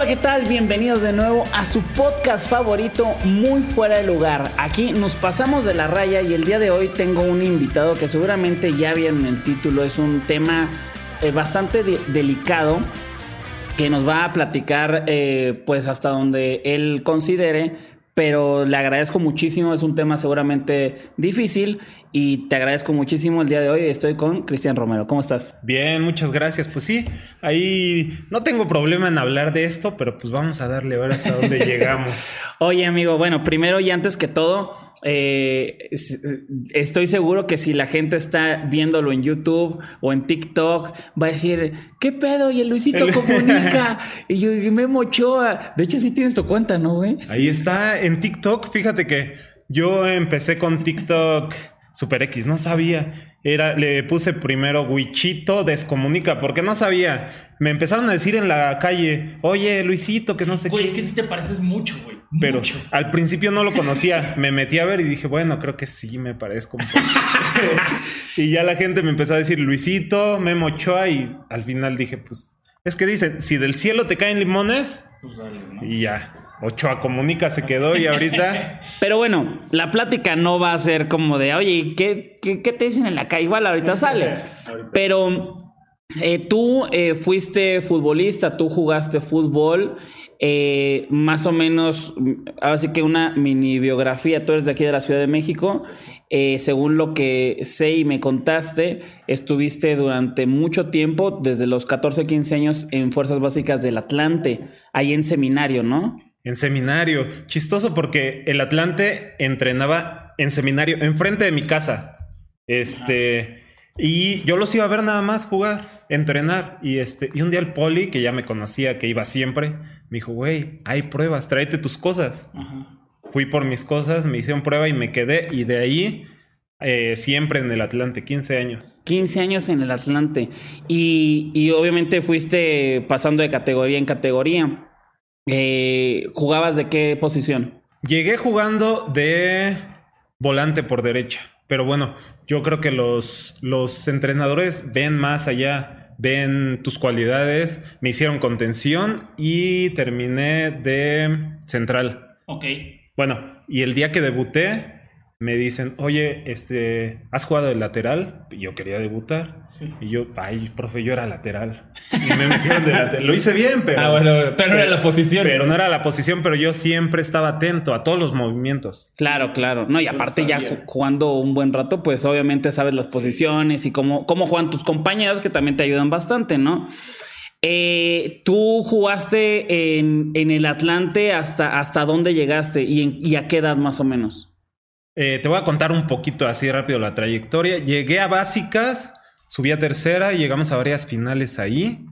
Hola, ¿qué tal? Bienvenidos de nuevo a su podcast favorito, Muy Fuera de Lugar. Aquí nos pasamos de la raya y el día de hoy tengo un invitado que seguramente ya vieron el título. Es un tema eh, bastante de delicado que nos va a platicar eh, pues hasta donde él considere pero le agradezco muchísimo, es un tema seguramente difícil y te agradezco muchísimo el día de hoy. Estoy con Cristian Romero, ¿cómo estás? Bien, muchas gracias. Pues sí, ahí no tengo problema en hablar de esto, pero pues vamos a darle a ver hasta dónde llegamos. Oye amigo, bueno, primero y antes que todo, eh, estoy seguro que si la gente está viéndolo en YouTube o en TikTok, va a decir, ¿qué pedo? Y el Luisito comunica. y yo, me mochoa. De hecho, sí tienes tu cuenta, ¿no, güey? Ahí está en TikTok. Fíjate que yo empecé con TikTok Super X, no sabía. Era, le puse primero Wichito descomunica, porque no sabía. Me empezaron a decir en la calle, oye, Luisito, que no sé qué. Güey, es que sí te pareces mucho, güey. Pero al principio no lo conocía. Me metí a ver y dije, bueno, creo que sí me parezco un poco. y ya la gente me empezó a decir Luisito, Memo Ochoa, y al final dije, pues, es que dicen, si del cielo te caen limones, pues dale, ¿no? y ya. Ochoa Comunica se quedó y ahorita. Pero bueno, la plática no va a ser como de, oye, ¿qué, qué, te dicen en la calle? Igual ahorita sale. Pero eh, tú eh, fuiste futbolista, tú jugaste fútbol. Eh, más o menos, así que una mini biografía. Tú eres de aquí de la Ciudad de México. según lo que sé y me contaste, estuviste durante mucho tiempo, desde los 14, 15 años, en Fuerzas Básicas del Atlante, ahí en seminario, ¿no? En seminario. Chistoso porque el Atlante entrenaba en seminario, enfrente de mi casa. Este. Y yo los iba a ver nada más jugar, entrenar. Y este. Y un día el poli, que ya me conocía, que iba siempre, me dijo, güey, hay pruebas, tráete tus cosas. Fui por mis cosas, me hicieron prueba y me quedé. Y de ahí. Eh, siempre en el Atlante, 15 años. 15 años en el Atlante. Y, y obviamente fuiste pasando de categoría en categoría. Eh, ¿Jugabas de qué posición? Llegué jugando de volante por derecha. Pero bueno, yo creo que los, los entrenadores ven más allá, ven tus cualidades. Me hicieron contención y terminé de central. Ok. Bueno, y el día que debuté, me dicen, oye, este, ¿has jugado de lateral? Yo quería debutar. Y yo, ay, profe, yo era lateral. Y me metieron de lateral. Lo hice bien, pero. Ah, bueno, pero no era la posición. Pero no era la posición, pero yo siempre estaba atento a todos los movimientos. Claro, claro. No, y aparte ya jugando un buen rato, pues obviamente sabes las posiciones y cómo, cómo juegan tus compañeros, que también te ayudan bastante, ¿no? Eh, Tú jugaste en, en, el Atlante hasta, hasta dónde llegaste y, en, y a qué edad más o menos. Eh, te voy a contar un poquito así rápido la trayectoria. Llegué a básicas, subí a tercera y llegamos a varias finales ahí.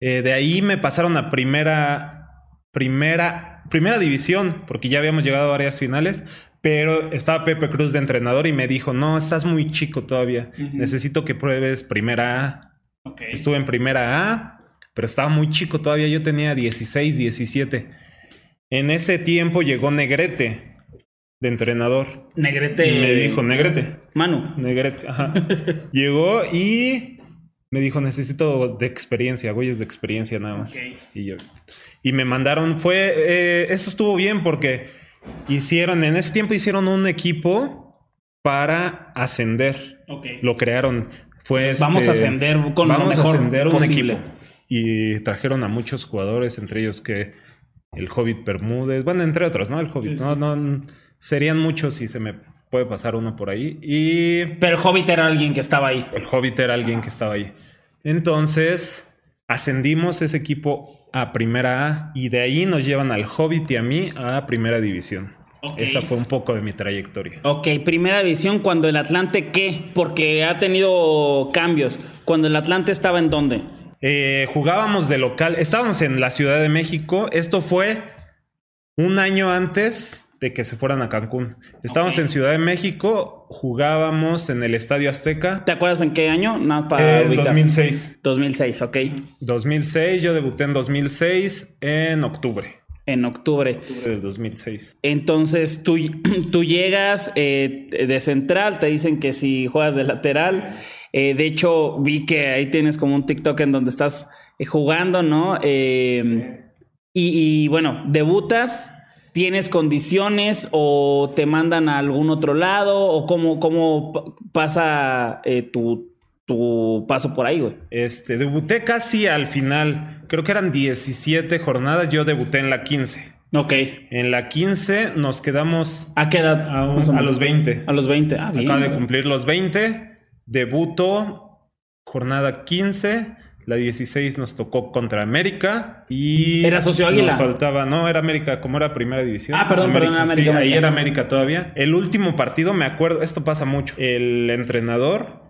Eh, de ahí me pasaron a primera, primera, primera división, porque ya habíamos llegado a varias finales. Pero estaba Pepe Cruz de entrenador y me dijo, no, estás muy chico todavía. Necesito que pruebes primera A. Estuve en primera A, pero estaba muy chico todavía. Yo tenía 16, 17. En ese tiempo llegó Negrete, de entrenador. Negrete. Y me dijo, Negrete. Manu. Negrete, ajá. Llegó y me dijo, necesito de experiencia, güeyes de experiencia nada más. Y yo. Y me mandaron, fue, eh, eso estuvo bien porque hicieron, en ese tiempo hicieron un equipo para ascender. Lo crearon. Fue vamos a este, ascender con vamos lo mejor a ascender un posible. equipo. y trajeron a muchos jugadores, entre ellos que el Hobbit Bermúdez, bueno, entre otros, ¿no? El Hobbit, no, no, serían muchos si se me puede pasar uno por ahí. Y... Pero el Hobbit era alguien que estaba ahí. El Hobbit era alguien que estaba ahí. Entonces, ascendimos ese equipo a Primera A y de ahí nos llevan al Hobbit y a mí a Primera División. Esa fue un poco de mi trayectoria. Ok, primera división cuando el Atlante, ¿qué? Porque ha tenido cambios. Cuando el Atlante estaba en dónde? Eh, jugábamos de local, estábamos en la Ciudad de México. Esto fue un año antes de que se fueran a Cancún. Estábamos en Ciudad de México, jugábamos en el Estadio Azteca. ¿Te acuerdas en qué año? No, para es 2006. 2006, ok. 2006, yo debuté en 2006 en octubre en octubre. Octubre del 2006. Entonces tú, tú llegas eh, de central, te dicen que si juegas de lateral. Eh, de hecho, vi que ahí tienes como un TikTok en donde estás eh, jugando, ¿no? y, y, bueno, debutas. ¿Tienes condiciones o te mandan a algún otro lado? ¿O cómo, cómo pasa tu, tu paso por ahí, güey? Este, debuté casi al final. Creo que eran 17 jornadas. Yo debuté en la 15. Ok. En la 15 nos quedamos. ¿A qué edad? A, los 20. A los 20. Ah, Acaba de cumplir los 20. Debuto. Jornada 15. La 16 nos tocó contra América y... ¿Era Socio Águila? Nos faltaba, no, era América, como era primera división. Ah, perdón, perdón, América. Sí, ahí era América todavía. El último partido, me acuerdo, esto pasa mucho. El entrenador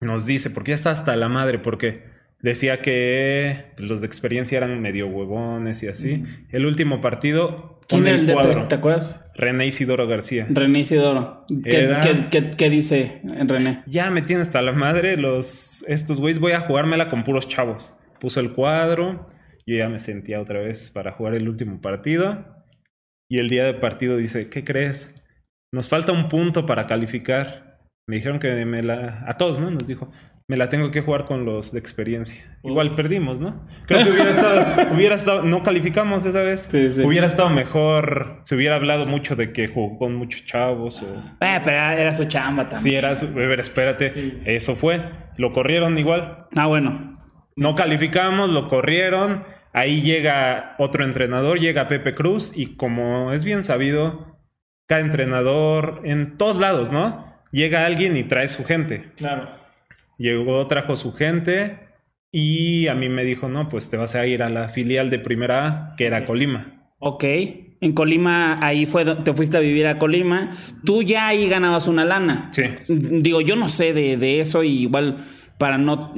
nos dice, porque ya está hasta la madre, porque decía que pues, los de experiencia eran medio huevones y así. El último partido. ¿Quién era el, de, ¿Te acuerdas? René Isidoro García. René Isidoro. ¿Qué, dice en René? Ya me tiene hasta la madre los estos güeyes. Voy a jugármela con puros chavos. Puso el cuadro. Yo ya me sentía otra vez para jugar el último partido. Y el día de partido dice, ¿qué crees? Nos falta un punto para calificar. Me dijeron que me la... A todos, ¿no? Nos dijo, me la tengo que jugar con los de experiencia. Igual perdimos, ¿no? Creo que hubiera estado, hubiera estado, no calificamos esa vez. Sí, sí. Hubiera estado mejor, se hubiera hablado mucho de que jugó con muchos chavos o... Eh, pero era su chamba también. Sí, era su... A ver, espérate. Eso fue. Lo corrieron igual. Ah, bueno. No calificamos, lo corrieron. Ahí llega otro entrenador, llega Pepe Cruz y como es bien sabido, cada entrenador en todos lados, ¿no? llega alguien y trae su gente. Claro. Llegó, trajo su gente y a mí me dijo, no, pues te vas a ir a la filial de Primera A, que era Colima. Ok. En Colima, ahí fue, te fuiste a vivir a Colima. Tú ya ahí ganabas una lana. Sí. Digo, yo no sé de, de eso y igual para no...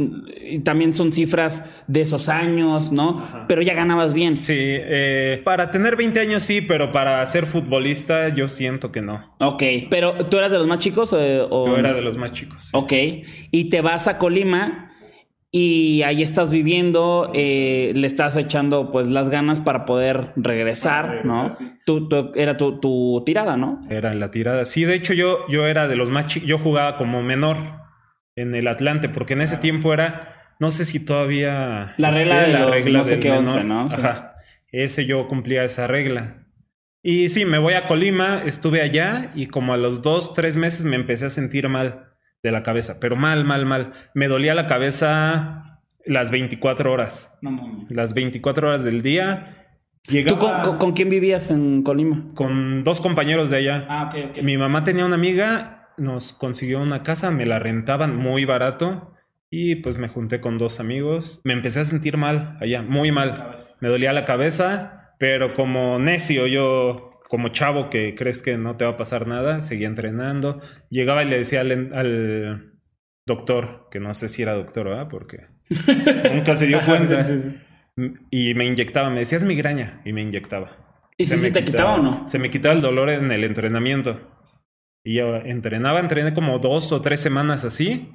También son cifras de esos años, ¿no? Pero ya ganabas bien. Sí, eh, para tener 20 años sí, pero para ser futbolista yo siento que no. Ok, pero ¿tú eras de los más chicos o...? Yo era de los más chicos. Ok, y te vas a Colima y ahí estás viviendo, eh, le estás echando pues las ganas para poder regresar, ¿no? era tu, tirada, ¿no? Era la tirada. Sí, de hecho yo, yo era de los más chicos, yo jugaba como menor en el Atlante, porque en ese tiempo era, no sé si todavía... La regla de la regla no sé qué ¿no? Ajá, ese yo cumplía esa regla. Y sí, me voy a Colima, estuve allá y como a los dos, tres meses me empecé a sentir mal de la cabeza, pero mal, mal, mal. Me dolía la cabeza las 24 horas. No, Las 24 horas del día. ¿Tú con, quién vivías en Colima? Con dos compañeros de allá. Ah, ok, ok. Mi mamá tenía una amiga nos consiguió una casa, me la rentaban muy barato y pues me junté con dos amigos. Me empecé a sentir mal allá, muy mal. Me dolía la cabeza, pero como necio yo, como chavo que crees que no te va a pasar nada, seguía entrenando. Llegaba y le decía al, doctor, que no sé si era doctor, ¿verdad? Porque nunca se dio cuenta. Y me inyectaba, me decía es migraña y me inyectaba. ¿Y si se, te quitaba o no? Se me quitaba el dolor en el entrenamiento. Y yo entrenaba, entrené como dos o tres semanas así.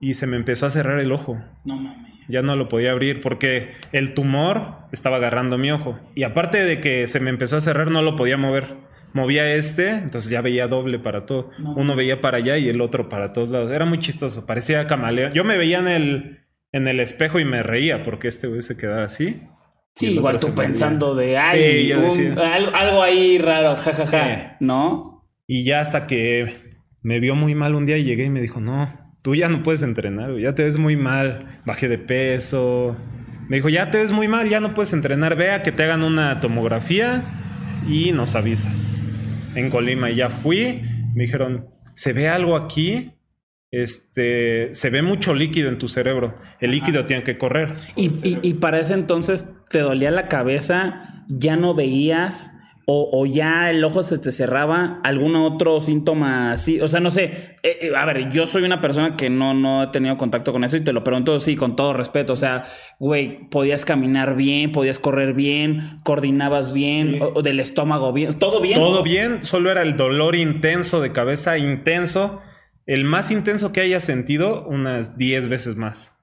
Y se me empezó a cerrar el ojo. No mames. Ya no lo podía abrir porque el tumor estaba agarrando mi ojo. Y aparte de que se me empezó a cerrar, no lo podía mover. Movía este, entonces ya veía doble para todo. Uno veía para allá y el otro para todos lados. Era muy chistoso, parecía camaleón. Yo me veía en el, en el espejo y me reía porque este güey se quedaba así. Sí, igual tú pensando de, ay, algo, ahí raro, jajaja, ¿no? Y ya hasta que me vio muy mal un día y llegué y me dijo, no, tú ya no puedes entrenar, ya te ves muy mal, bajé de peso, Me dijo, ya te ves muy mal, ya no puedes entrenar, vea que te hagan una tomografía y nos avisas. En Colima y ya fui, me dijeron, se ve algo aquí, este, se ve mucho líquido en tu cerebro, el líquido tiene que correr. Y, y, y para ese entonces te dolía la cabeza, ya no veías. O, o, ya el ojo se te cerraba, algún otro síntoma así. O sea, no sé. Eh, eh, a ver, yo soy una persona que no, no he tenido contacto con eso y te lo pregunto sí, con todo respeto. O sea, güey, podías caminar bien, podías correr bien, coordinabas bien, sí. o, o del estómago bien, todo bien. Todo bien, solo era el dolor intenso de cabeza, intenso. El más intenso que haya sentido, unas 10 veces más.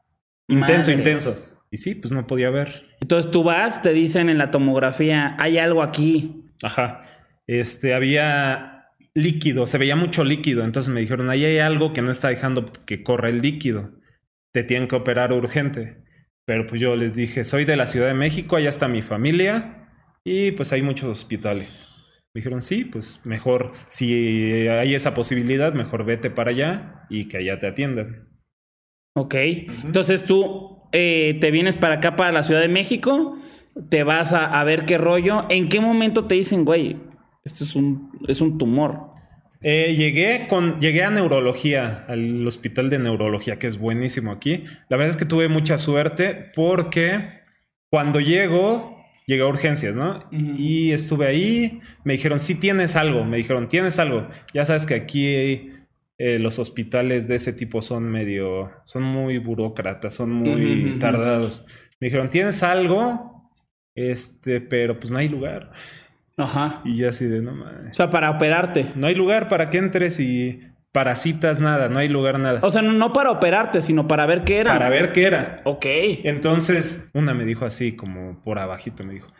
Intenso, Madres. intenso. Y sí, pues no podía ver. Entonces tú vas, te dicen en la tomografía, hay algo aquí. Ajá. Este, había líquido, se veía mucho líquido. Entonces me dijeron, ahí hay algo que no está dejando que corra el líquido. Te tienen que operar urgente. Pero pues yo les dije, soy de la Ciudad de México, allá está mi familia y pues hay muchos hospitales. Me dijeron, sí, pues mejor, si hay esa posibilidad, mejor vete para allá y que allá te atiendan. Ok, uh -huh. entonces tú eh, te vienes para acá, para la Ciudad de México, te vas a, a, ver qué rollo. ¿En qué momento te dicen, güey, esto es un, es un tumor? Eh, llegué, con, llegué a neurología, al hospital de neurología, que es buenísimo aquí. La verdad es que tuve mucha suerte porque cuando llego, llegué a urgencias, ¿no? Uh -huh. Y estuve ahí, me dijeron, sí tienes algo, me dijeron, tienes algo. Ya sabes que aquí eh, los hospitales de ese tipo son medio, son muy burócratas, son muy uh -huh. tardados. Me dijeron, tienes algo, este, pero pues no hay lugar. Ajá. Y yo así de no mames. O sea, para operarte. No hay lugar para que entres y para citas nada, no hay lugar nada. O sea, no para operarte, sino para ver qué era. Para ver qué era. Ok. Entonces, una me dijo así, como por abajito, me dijo,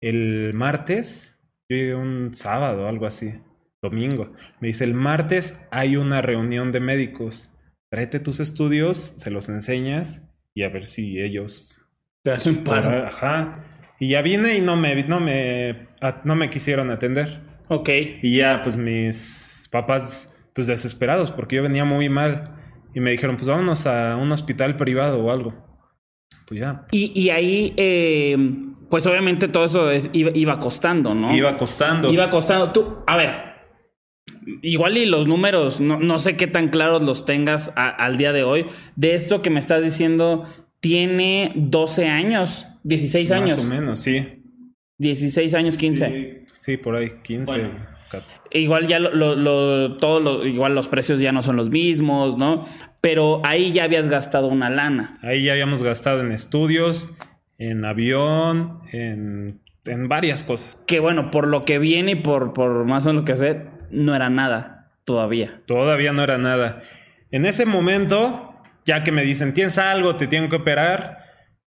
el martes, yo llegué un sábado, algo así, domingo. Me dice, el martes hay una reunión de médicos. Tráete tus estudios, se los enseñas y a ver si ellos... Te hacen paro. Ajá. Y ya vine y no me, no me, no me quisieron atender. Ok. Y ya, pues mis papás, pues desesperados, porque yo venía muy mal. Y me dijeron, pues vámonos a un hospital privado o algo. Pues ya. Y, y ahí, eh, pues obviamente todo eso es, iba, iba, costando, ¿no? Iba costando. Iba costando. Tú, a ver, igual y los números, no, no sé qué tan claros los tengas a, al día de hoy. De esto que me estás diciendo, tiene 12 años. 16 años. Más o menos, sí. 16 años, 15. Sí, sí por ahí, 15. Bueno, igual ya lo, lo, lo, todo lo, igual los precios ya no son los mismos, ¿no? Pero ahí ya habías gastado una lana. Ahí ya habíamos gastado en estudios, en avión, en, en varias cosas. Que bueno, por lo que viene y por, por más o menos lo que sé, no era nada todavía. Todavía no era nada. En ese momento, ya que me dicen, tienes algo, te tienen que operar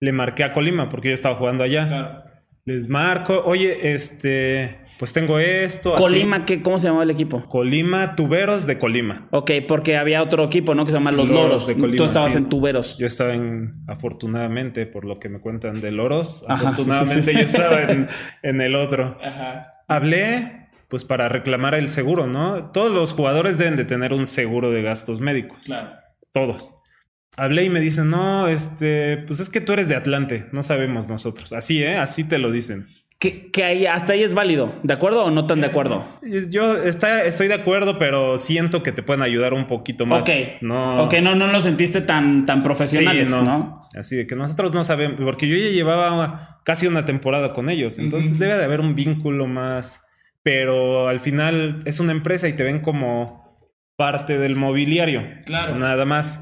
le marqué a Colima porque yo estaba jugando allá. Claro. Les marco, oye, este, pues tengo esto. Colima, así. ¿qué, ¿cómo se llamaba el equipo? Colima, Tuberos de Colima. Ok, porque había otro equipo, ¿no? Que se llama Los Loros. Loros. De Colima, Tú estabas sí. en Tuberos. Yo estaba en, afortunadamente, por lo que me cuentan de Loros, Ajá, afortunadamente sí, sí, yo estaba en, en, el otro. Ajá. Hablé, pues para reclamar el seguro, ¿no? Todos los jugadores deben de tener un seguro de gastos médicos. Claro. Todos hablé y me dicen, no, este, pues es que tú eres de Atlante, no sabemos nosotros. Así, ¿eh? Así te lo dicen. Que, que ahí, hasta ahí es válido, ¿de acuerdo o no tan de acuerdo? Yo está, estoy de acuerdo, pero siento que te pueden ayudar un poquito más. Ok, no, okay, no, no lo sentiste tan, tan profesionales, sí, no. no. Así de que nosotros no sabemos, porque yo ya llevaba casi una temporada con ellos, entonces uh -huh. debe de haber un vínculo más, pero al final es una empresa y te ven como parte del mobiliario. Claro. Nada más.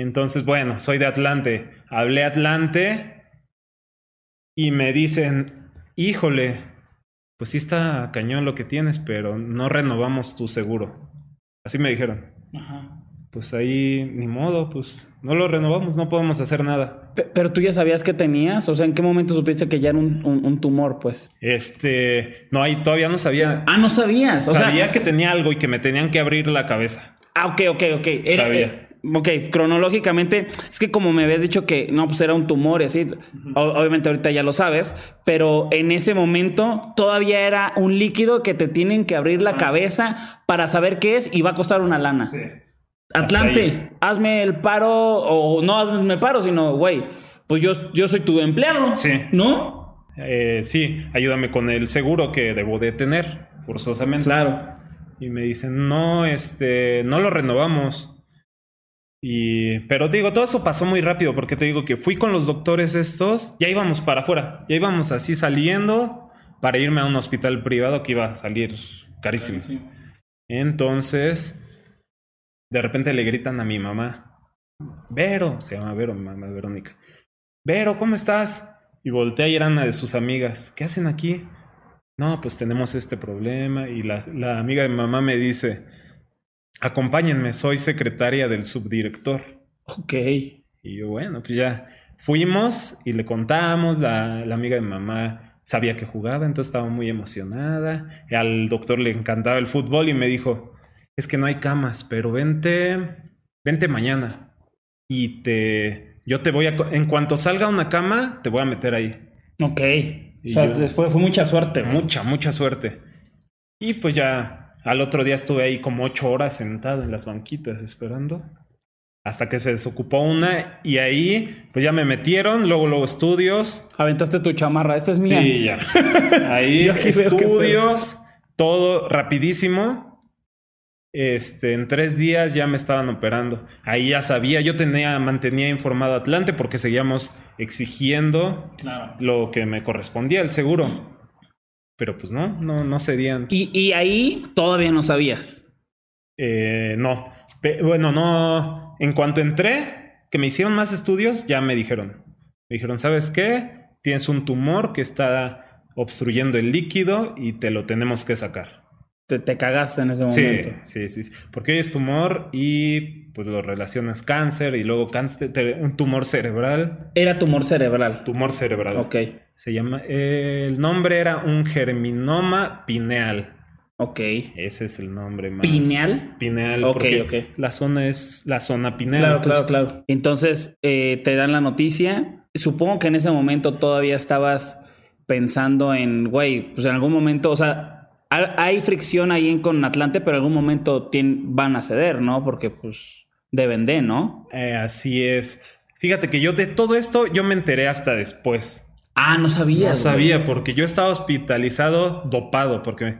Entonces, bueno, soy de Atlante. Hablé Atlante y me dicen, híjole, pues sí está cañón lo que tienes, pero no renovamos tu seguro. Así me dijeron. Pues ahí, ni modo, pues no lo renovamos, no podemos hacer nada. Pero tú ya sabías que tenías, o sea, ¿en qué momento supiste que ya era un, tumor, pues? Este, no, ahí todavía no sabía. Ah, no sabías. O sabía que tenía algo y que me tenían que abrir la cabeza. Ah, ok, ok, ok. Era, sabía. Eh, ok, cronológicamente, es que como me habías dicho que no, pues era un tumor y así, obviamente ahorita ya lo sabes, pero en ese momento todavía era un líquido que te tienen que abrir la cabeza para saber qué es y va a costar una lana. Sí. Atlante, hazme el paro, o no hazme el paro, sino, güey, pues yo, yo soy tu empleado. Sí. ¿No? Eh, sí, ayúdame con el seguro que debo de tener, forzosamente. Claro. Y me dicen, no, este, no lo renovamos. Y, pero digo, todo eso pasó muy rápido porque te digo que fui con los doctores estos, ya íbamos para afuera, ya íbamos así saliendo para irme a un hospital privado que iba a salir carísimo. Entonces, de repente le gritan a mi mamá, Vero, se llama Vero, mi mamá Verónica. Vero, ¿cómo estás? Y voltea y era una de sus amigas. ¿Qué hacen aquí? No, pues tenemos este problema. Y la, la amiga de mi mamá me dice, acompáñenme, soy secretaria del subdirector. Ok. Y yo, bueno, pues ya fuimos y le contamos, la, la amiga de mamá sabía que jugaba, entonces estaba muy emocionada. Al doctor le encantaba el fútbol y me dijo, es que no hay camas, pero vente, vente mañana y te, yo te voy a, en cuanto salga una cama, te voy a meter ahí. Ok. o sea, fue, fue mucha suerte. Mucha, mucha suerte. Y pues ya al otro día estuve ahí como ocho horas sentado en las banquitas esperando. Hasta que se desocupó una y ahí pues ya me metieron, luego luego estudios. Aventaste tu chamarra, esta es mía. Sí, ya. Ahí estudios, todo rapidísimo. Este, en tres días ya me estaban operando. Ahí ya sabía, yo tenía, mantenía informado a Atlante porque seguíamos exigiendo lo que me correspondía, el seguro. Pero pues no, no, no cedían. ¿Y, y ahí todavía no sabías? Eh, no. bueno, no. En cuanto entré, que me hicieron más estudios, ya me dijeron. Me dijeron, ¿sabes qué? Tienes un tumor que está obstruyendo el líquido y te lo tenemos que sacar. Te, te cagaste en ese momento. Sí, sí, sí. Porque es tumor y pues lo relacionas cáncer y luego cáncer, un tumor cerebral. Era tumor cerebral. Tumor cerebral. Ok. Se llama, el nombre era un germinoma pineal. Ok. Ese es el nombre más. ¿Pineal? Pineal. Ok, ok. La zona es la zona pineal. Claro, claro, claro. Entonces eh, te dan la noticia. Supongo que en ese momento todavía estabas pensando en, güey, pues en algún momento, o sea, hay fricción ahí en, con Atlante, pero en algún momento van a ceder, ¿no? Porque pues deben de, ¿no? Eh, así es. Fíjate que yo de todo esto yo me enteré hasta después. Ah, no sabía. No sabía, porque yo estaba hospitalizado dopado, porque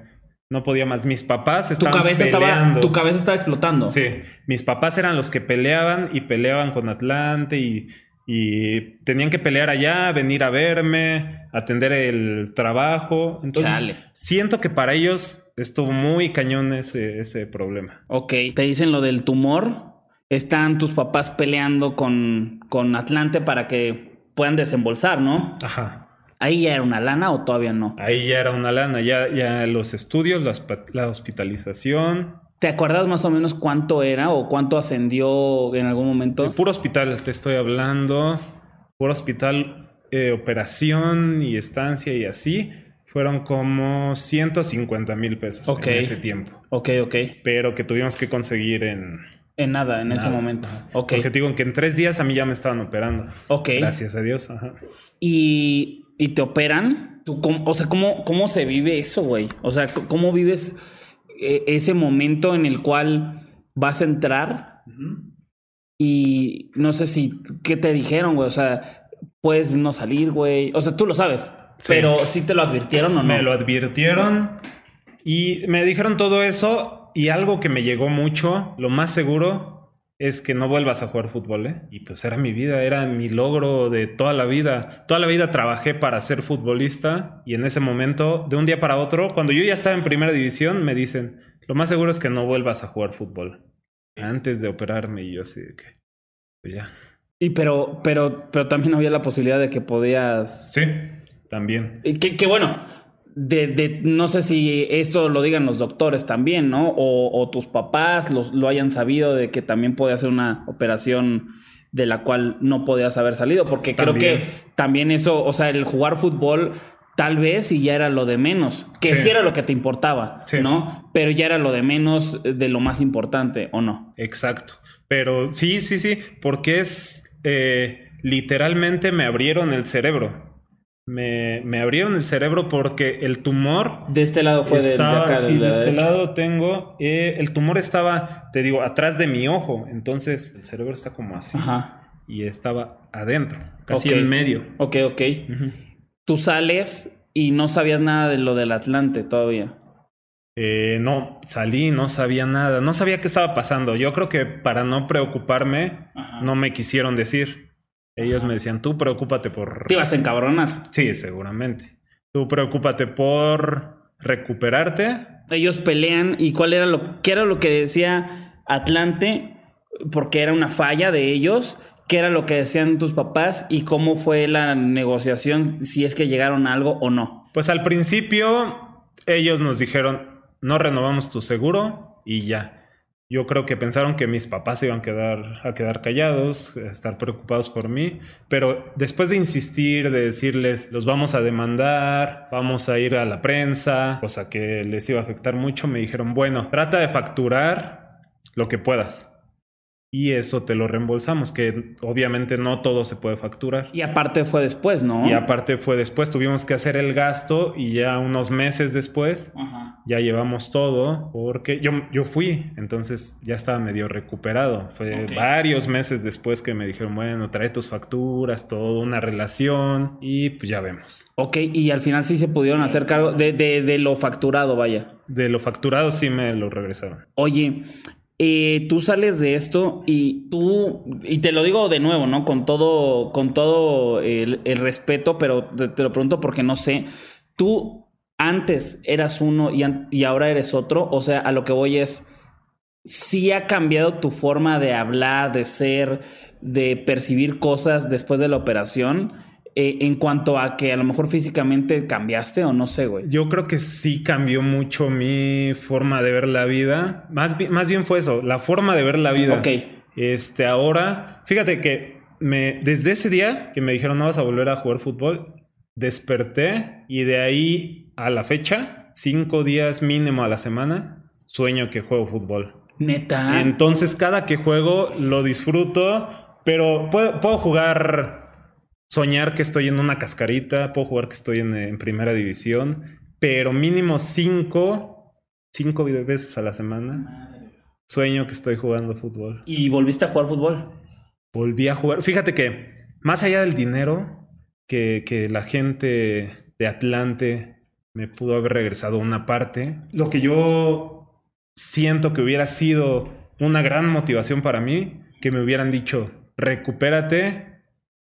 no podía más. Mis papás estaban tu cabeza Estaba, tu cabeza estaba explotando. Sí, mis papás eran los que peleaban y peleaban con Atlante y y tenían que pelear allá, venir a verme, atender el trabajo. Entonces, siento que para ellos estuvo muy cañón ese, ese problema. Ok, te dicen lo del tumor. Están tus papás peleando con, con Atlante para que puedan desembolsar, ¿no? Ajá. ¿Ahí ya era una lana o todavía no? Ahí ya era una lana, ya, ya los estudios, la hospitalización, ¿Te acuerdas más o menos cuánto era o cuánto ascendió en algún momento? puro hospital, te estoy hablando. Puro hospital, eh, operación y estancia y así. Fueron como 150 mil pesos en ese tiempo. Ok, ok. Pero que tuvimos que conseguir en... En nada, en ese momento. Okay. Porque te digo que en tres días a mí ya me estaban operando. Ok. Gracias a Dios. Y, y te operan. ¿Tú, o sea, ¿cómo, ¿cómo se vive eso, güey? O sea, ¿cómo vives ese momento en el cual vas a entrar y no sé si, ¿qué te dijeron, güey? O sea, puedes no salir, güey. O sea, tú lo sabes, pero ¿sí te lo advirtieron o no? Me lo advirtieron y me dijeron todo eso y algo que me llegó mucho, lo más seguro es que no vuelvas a jugar fútbol, ¿eh? Y pues era mi vida, era mi logro de toda la vida. Toda la vida trabajé para ser futbolista y en ese momento, de un día para otro, cuando yo ya estaba en primera división, me dicen, lo más seguro es que no vuelvas a jugar fútbol. Antes de operarme y yo así de que, pues ya. Y pero, pero, pero también había la posibilidad de que podías... Sí, también. Y Que, que bueno, de, de- no sé si esto lo digan los doctores también, ¿no? O, o tus papás los, lo hayan sabido de que también podía ser una operación de la cual no podías haber salido, porque creo que también eso, o sea, el jugar fútbol tal vez y ya era lo de menos, que sí, Sí. era lo que te importaba, Sí. ¿no? Pero ya era lo de menos de lo más importante, ¿o no? Exacto. Pero sí, sí, sí, porque es eh, literalmente me abrieron el cerebro. Me, me abrieron el cerebro porque el tumor De este lado fue de acá, sí, de la de este derecha. lado tengo, eh, el tumor estaba, te digo, atrás de mi ojo, entonces el cerebro está como así Ajá. y estaba adentro, casi en medio. Ok, ok. Tú sales y no sabías nada de lo del Atlante todavía. Eh, no, salí, no sabía nada, no sabía qué estaba pasando. Yo creo que para no preocuparme, Ajá. no me quisieron decir. Ellos me decían, tú preocúpate por... Te ibas a encabronar. Sí, seguramente. Tú preocúpate por recuperarte. Ellos pelean y cuál era lo qué era lo que decía Atlante porque era una falla de ellos, qué era lo que decían tus papás y cómo fue la negociación si es que llegaron a algo o no. Pues al principio ellos nos dijeron, no renovamos tu seguro y ya. Yo creo que pensaron que mis papás se iban a quedar, a quedar callados, a estar preocupados por mí, pero después de insistir, de decirles, los vamos a demandar, vamos a ir a la prensa, cosa que les iba a afectar mucho, me dijeron, bueno, trata de facturar lo que puedas. Y eso te lo reembolsamos, que obviamente no todo se puede facturar. Y aparte fue después, ¿no? Y aparte fue después, tuvimos que hacer el gasto y ya unos meses después Ajá. ya llevamos todo porque yo, yo fui, entonces ya estaba medio recuperado. Fue varios meses después que me dijeron, bueno, trae tus facturas, todo, una relación y pues ya vemos. Ok, y al final sí se pudieron hacer cargo de, de, de lo facturado, vaya. De lo facturado sí me lo regresaron. Oye, eh, tú sales de esto y tú, y te lo digo de nuevo, ¿no? Con todo, con todo el, respeto, pero te, lo pregunto porque no sé. Tú antes eras uno y ahora eres otro. O sea, a lo que voy es, sí ha cambiado tu forma de hablar, de ser, de percibir cosas después de la operación. Eh, en cuanto a que a lo mejor físicamente cambiaste o no sé, güey. Yo creo que sí cambió mucho mi forma de ver la vida. Más, bi- más bien fue eso, la forma de ver la vida. Ok. Este, ahora, fíjate que me, desde ese día que me dijeron no vas a volver a jugar fútbol, desperté y de ahí a la fecha, cinco días mínimo a la semana, sueño que juego fútbol. Neta. Entonces, cada que juego lo disfruto, pero puedo, puedo jugar, soñar que estoy en una cascarita, puedo jugar que estoy en, en primera división, pero mínimo cinco, cinco veces a la semana. Sueño que estoy jugando fútbol. ¿Y volviste a jugar fútbol? Volví a jugar. Fíjate que, más allá del dinero, que, que la gente de Atlante me pudo haber regresado una parte, lo que yo siento que hubiera sido una gran motivación para mí, que me hubieran dicho, recupérate,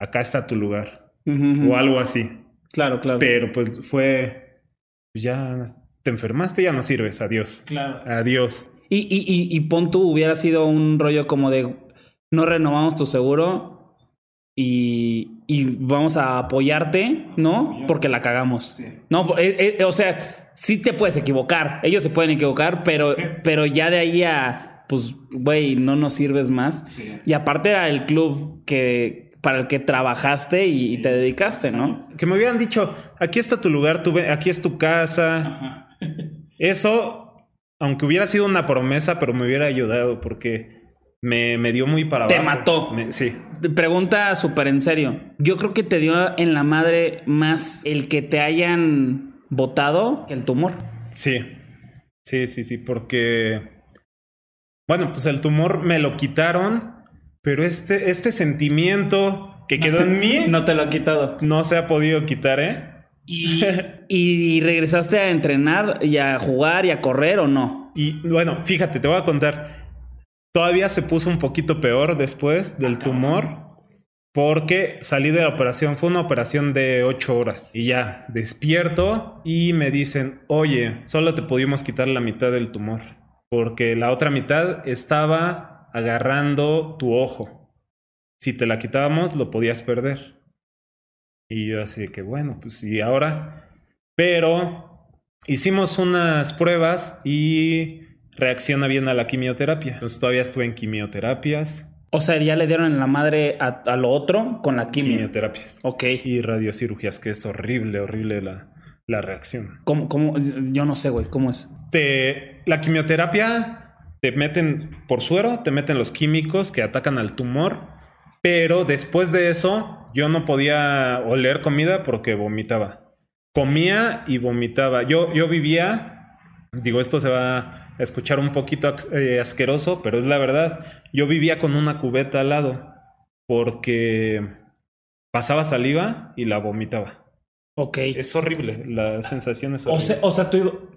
acá está tu lugar, o algo así. Claro, claro. Pero pues fue, pues ya te enfermaste, ya no sirves, adiós. Claro. Adiós. Y, y, y, y pon tú, hubiera sido un rollo como de no renovamos tu seguro y, y vamos a apoyarte, ¿no? Porque la cagamos. No, eh, eh, o sea, sí te puedes equivocar. Ellos se pueden equivocar, pero, pero ya de ahí a, pues, güey, no nos sirves más. Y aparte era el club que para el que trabajaste y, y te dedicaste, ¿no? Que me hubieran dicho, aquí está tu lugar, aquí es tu casa. Eso, aunque hubiera sido una promesa, pero me hubiera ayudado porque me, me dio muy para Te abajo. mató. Me- sí. Pregunta súper en serio. Yo creo que te dio en la madre más el que te hayan votado que el tumor. Sí. Sí, sí, sí, porque... Bueno, pues el tumor me lo quitaron, pero este, este sentimiento que quedó en mí No te lo ha quitado. no se ha podido quitar, ¿eh? ¿Y, y regresaste a entrenar y a jugar y a correr o no? Y bueno, fíjate, te voy a contar. Todavía se puso un poquito peor después del tumor. Porque salí de la operación, fue una operación de 8 horas. Y ya, despierto y me dicen, oye, solo te pudimos quitar la mitad del tumor. Porque la otra mitad estaba agarrando tu ojo. Si te la quitábamos, lo podías perder. Y yo así de que, bueno, pues y ahora. Pero hicimos unas pruebas y reacciona bien a la quimioterapia. Entonces todavía estuve en quimioterapias. O sea, ya le dieron en la madre a, a lo otro con la quimio. Quimioterapias. Ok. Y radiocirugías, que es horrible, horrible la, la reacción. ¿Cómo, cómo? Yo no sé, güey. ¿Cómo es? Te, la quimioterapia te meten por suero, te meten los químicos que atacan al tumor, pero después de eso yo no podía oler comida porque vomitaba. Comía y vomitaba. Yo, yo vivía, digo, esto se va a escuchar un poquito eh, asqueroso, pero es la verdad. Yo vivía con una cubeta al lado porque pasaba saliva y la vomitaba. Ok. Es horrible, la sensación es O horrible. sea, o sea tú,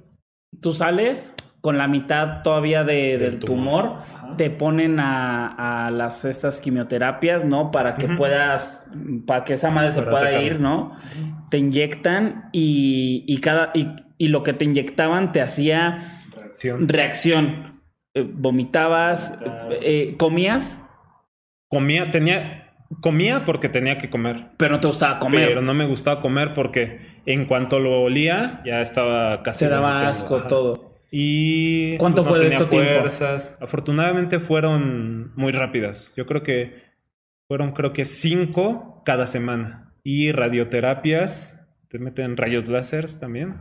tú sales con la mitad todavía de- del, Del tumor, te ponen a, a las estas quimioterapias, ¿no? Para que puedas, puedas, para que esa madre se Para pueda ir, ¿no? Te inyectan y, y cada y, y lo que te inyectaban te hacía Reacción. reacción. Eh, vomitabas, eh, comías, Comía, tenía, comía porque tenía que comer. pero no te gustaba comer. Pero no me gustaba comer porque en cuanto lo olía, ya estaba casi. Te daba asco Ajá. todo. Y ¿Cuánto pues, fue de tenía esto tiempo? fuerzas. Afortunadamente fueron muy rápidas. Yo creo que fueron creo que cinco cada semana. Y radioterapias, te meten rayos láseres también.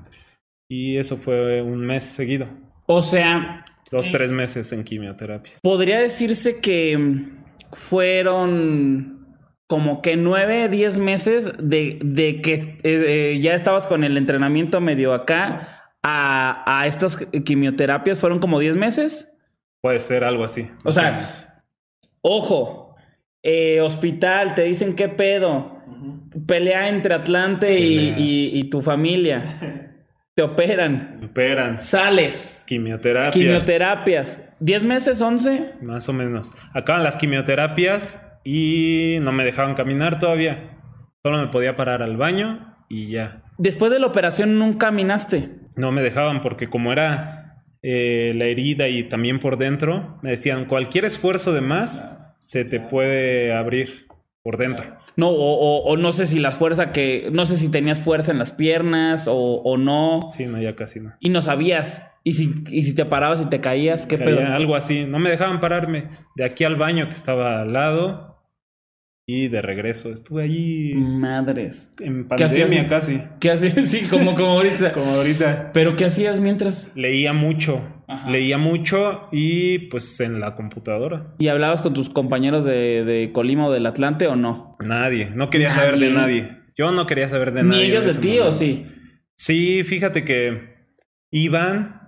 Y eso fue un mes seguido. O sea, Dos, tres meses en quimioterapia. Podría decirse que fueron como que nueve, diez meses de, de que eh, eh, ya estabas con el entrenamiento medio acá a, a estas quimioterapias. ¿Fueron como diez meses? Puede ser algo así. O sea, ojo, eh, hospital, te dicen qué pedo. Pelea entre Atlante y, y- y tu familia. Te operan. operan. Sales. Quimioterapias. Quimioterapias. ¿10 meses? ¿11? Más o menos. Acaban las quimioterapias y no me dejaban caminar todavía. Solo me podía parar al baño y ya. Después de la operación nunca caminaste. No me dejaban porque como era eh, la herida y también por dentro, me decían cualquier esfuerzo de más se te puede abrir por dentro. No, o, o- o no sé si la fuerza que. No sé si tenías fuerza en las piernas o, o no. Sí, no, ya casi no. Y no sabías. Y si, y si te parabas y te caías, qué Caía, pedo. algo así. No me dejaban pararme de aquí al baño que estaba al lado y de regreso. Estuve allí Madres. en ¿Qué pandemia casi. ¿Qué hacías? Sí, como, como ahorita. Como ahorita. Pero ¿qué hacías mientras? Leía mucho. Ajá. Leía mucho y pues en la computadora. ¿Y hablabas con tus compañeros de, de Colima o del Atlante o no? Nadie. No quería saber de nadie. Yo no quería saber de Ni nadie. ellos en de ti o sí. Sí, fíjate que iban,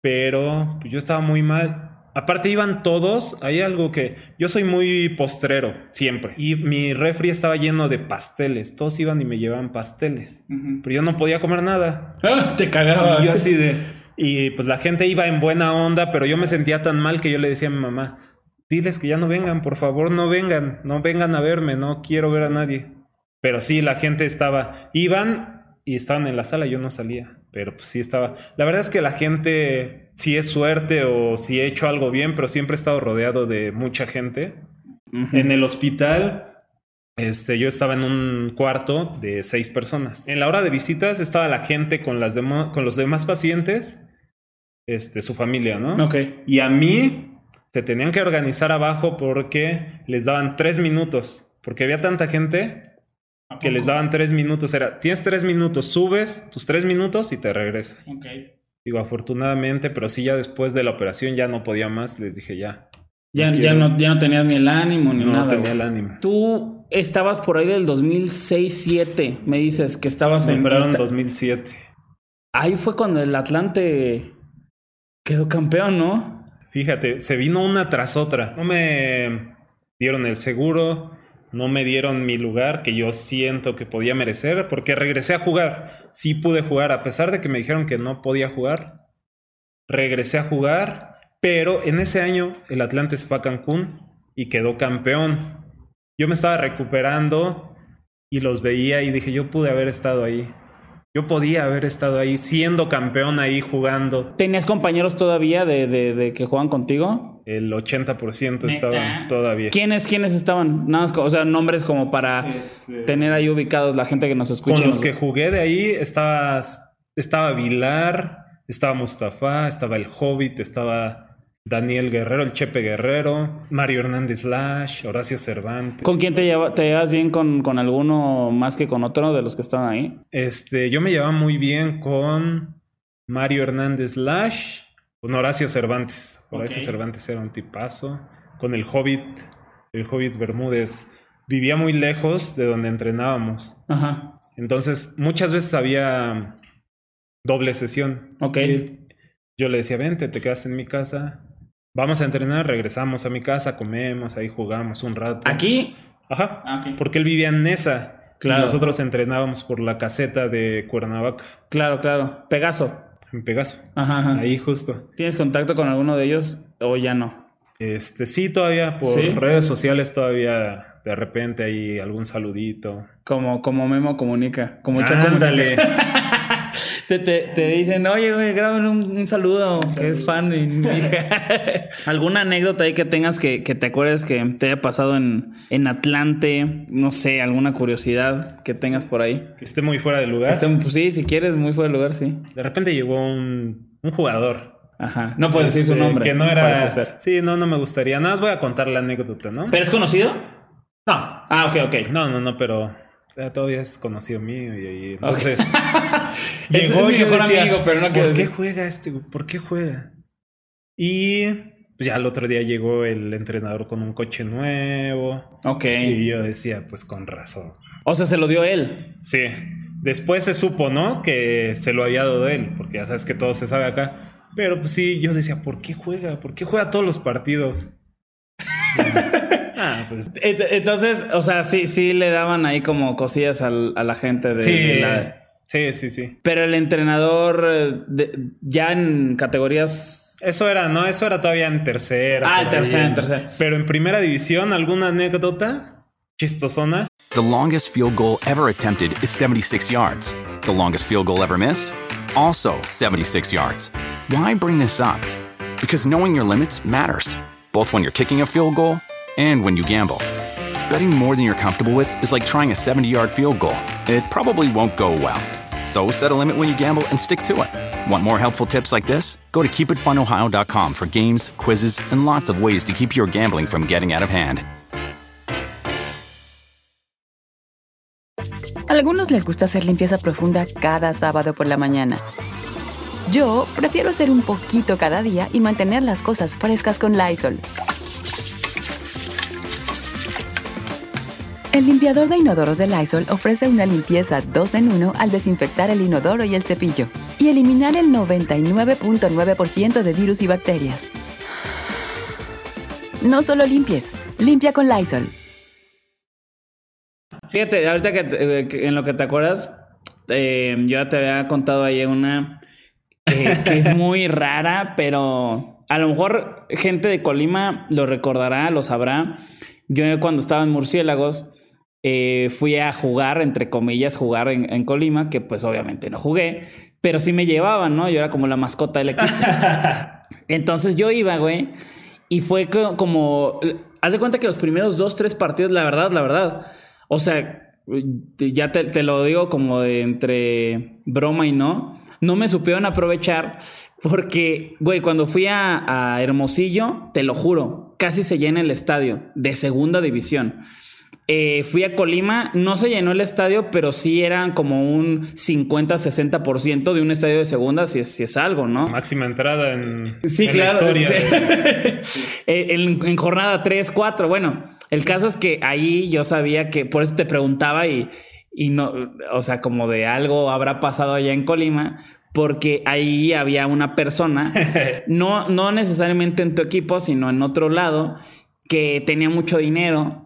pero pues, yo estaba muy mal. Aparte iban todos, hay algo que yo soy muy postrero siempre y mi refri estaba lleno de pasteles, todos iban y me llevaban pasteles, pero yo no podía comer nada. Ah, te cagaba. Y yo así de y pues la gente iba en buena onda, pero yo me sentía tan mal que yo le decía a mi mamá, diles que ya no vengan, por favor, no vengan, no vengan a verme, no quiero ver a nadie. Pero sí, la gente estaba, iban y estaban en la sala, yo no salía, pero pues sí estaba. La verdad es que la gente, si es suerte o si he hecho algo bien, pero siempre he estado rodeado de mucha gente. En el hospital, este, yo estaba en un cuarto de seis personas. En la hora de visitas estaba la gente con, las con los demás pacientes, este, su familia, ¿no? Ok. Y a mí se tenían que organizar abajo porque les daban tres minutos. Porque había tanta gente que les daban tres minutos. Era, tienes tres minutos, subes tus tres minutos y te regresas. Ok. Digo, afortunadamente, pero sí ya después de la operación ya no podía más. Les dije ya. Ya, No ya, no, ya no tenías ni el ánimo ni No nada. tenía güey. el ánimo. Tú estabas por ahí del 2006-7, me dices que estabas Me en... operaron en esta- 2007. Ahí fue cuando el Atlante quedó campeón, ¿no? Fíjate, se vino una tras otra. No me dieron el seguro, no me dieron mi lugar que yo siento que podía merecer, porque regresé a jugar. Sí pude jugar, a pesar de que me dijeron que no podía jugar. regresé a jugar, pero en ese año el Atlantes fue a Cancún y quedó campeón. Yo me estaba recuperando y los veía y dije, yo pude haber estado ahí. Yo podía haber estado ahí, siendo campeón ahí jugando. ¿Tenías compañeros todavía de, de, de que juegan contigo? El 80% estaban todavía. ¿Quiénes, ¿Quiénes estaban? Nada más, o sea, nombres como para Este- tener ahí ubicados la gente que nos escucha. Con los que jugué de ahí estaba, estaba Vilar, estaba Mustafa, estaba el Hobbit, estaba Daniel Guerrero, el Chepe Guerrero, Mario Hernández Lash, Horacio Cervantes. ¿Con quién te, lleva- te llevas bien con, con alguno más que con otro de los que estaban ahí? Este, yo me llevaba muy bien con Mario Hernández Lash, con Horacio Cervantes. Horacio Ok. Cervantes era un tipazo. Con el Hobbit, el Hobbit Bermúdez. Vivía muy lejos de donde entrenábamos. Ajá. Entonces, muchas veces había doble sesión. Ok. Y él- yo le decía, vente, te quedas en mi casa. Vamos a entrenar, regresamos a mi casa, comemos, ahí jugamos un rato. Aquí. Ajá. Ah. Porque él vivía en Nesa. Claro. Y nosotros entrenábamos por la caseta de Cuernavaca, Claro, claro. Pegaso. En Pegaso. Ajá, ajá. Ahí justo. ¿Tienes contacto con alguno de ellos o ya no? Este, sí, todavía por ¿Sí? redes sociales todavía de repente hay algún saludito. Como, como Memo comunica. Como Ándale. Te, te, te dicen, oye, güey, grábame un, un saludo, que es fan de mi hija. ¿Alguna anécdota ahí que tengas que, que te acuerdes que te haya pasado en, en Atlante? No sé, alguna curiosidad que tengas por ahí. que esté muy fuera de lugar. Pues sí, si quieres, muy fuera de lugar, sí. De repente llegó un, un jugador. Ajá. No puedes decir su este, nombre. Que no era. Sí, no, no me gustaría. Nada más voy a contar la anécdota, ¿no? ¿Pero es conocido? no. Ah, ok, ok. No, no, no, pero todavía es conocido mío y, y entonces Es- llegó es mi mejor decía, amigo, pero no quiero ¿Por qué juega este? ¿Por qué juega? Y pues, ya el otro día llegó el entrenador con un coche nuevo Ok. y yo decía, pues con razón. O sea, se lo dio él. Sí. Después se supo, ¿no? Que se lo había dado él, porque ya sabes que todo se sabe acá. Pero pues sí, yo decía, ¿por qué juega? ¿Por qué juega todos los partidos? ah, pues Ent- Entonces, o sea, sí, sí le daban ahí como cosillas al- a la gente de, sí, de la- sí, sí, sí. Pero el entrenador eh, de- ya en categorías. Eso era, no, eso era todavía en tercera. Ah, en tercera, en tercera. Pero en primera división, ¿alguna anécdota chistosona? The longest field goal ever attempted is 76 yards. The longest field goal ever missed? Also 76 yards. Why bring this up? Because knowing your limits matters, both when you're kicking a field goal and when you gamble. Betting more than you're comfortable with is like trying a 70 yard field goal, it probably won't go well. So set a limit when you gamble and stick to it. Want more helpful tips like this? Go to keepitfunohio.com for games, quizzes, and lots of ways to keep your gambling from getting out of hand. Algunos les gusta hacer limpieza profunda cada sábado por la mañana. Yo prefiero hacer un poquito cada día y mantener las cosas frescas con Lysol. El limpiador de inodoros de Lysol ofrece una limpieza 2 en 1 al desinfectar el inodoro y el cepillo y eliminar el 99.9% de virus y bacterias. No solo limpies, limpia con Lysol. Fíjate, ahorita que, te- eh, que en lo que te acuerdas, eh, yo ya te había contado ahí una que, que es muy rara, pero a lo mejor gente de Colima lo recordará, lo sabrá. Yo cuando estaba en Murciélagos eh, fui a jugar, entre comillas, jugar en, en Colima, que pues obviamente no jugué, pero sí me llevaban, ¿no? Yo era como la mascota del equipo. Entonces yo iba, güey, y fue co- como, haz de cuenta que los primeros dos, tres partidos, la verdad, la verdad, o sea, ya te, te lo digo como de entre broma y no, no me supieron aprovechar porque, güey, cuando fui a, a Hermosillo, te lo juro, casi se llena el estadio de segunda división. Eh, fui a Colima, no se llenó el estadio, pero sí eran como un 50-60% de un estadio de segunda, si es, si es algo, ¿no? Máxima entrada en, Sí, en claro. la historia. Sí. de- Eh, en, en jornada 3, 4. Bueno, el caso es que ahí yo sabía que por eso te preguntaba y, y no, o sea, como de algo habrá pasado allá en Colima, porque ahí había una persona, no, no necesariamente en tu equipo, sino en otro lado, que tenía mucho dinero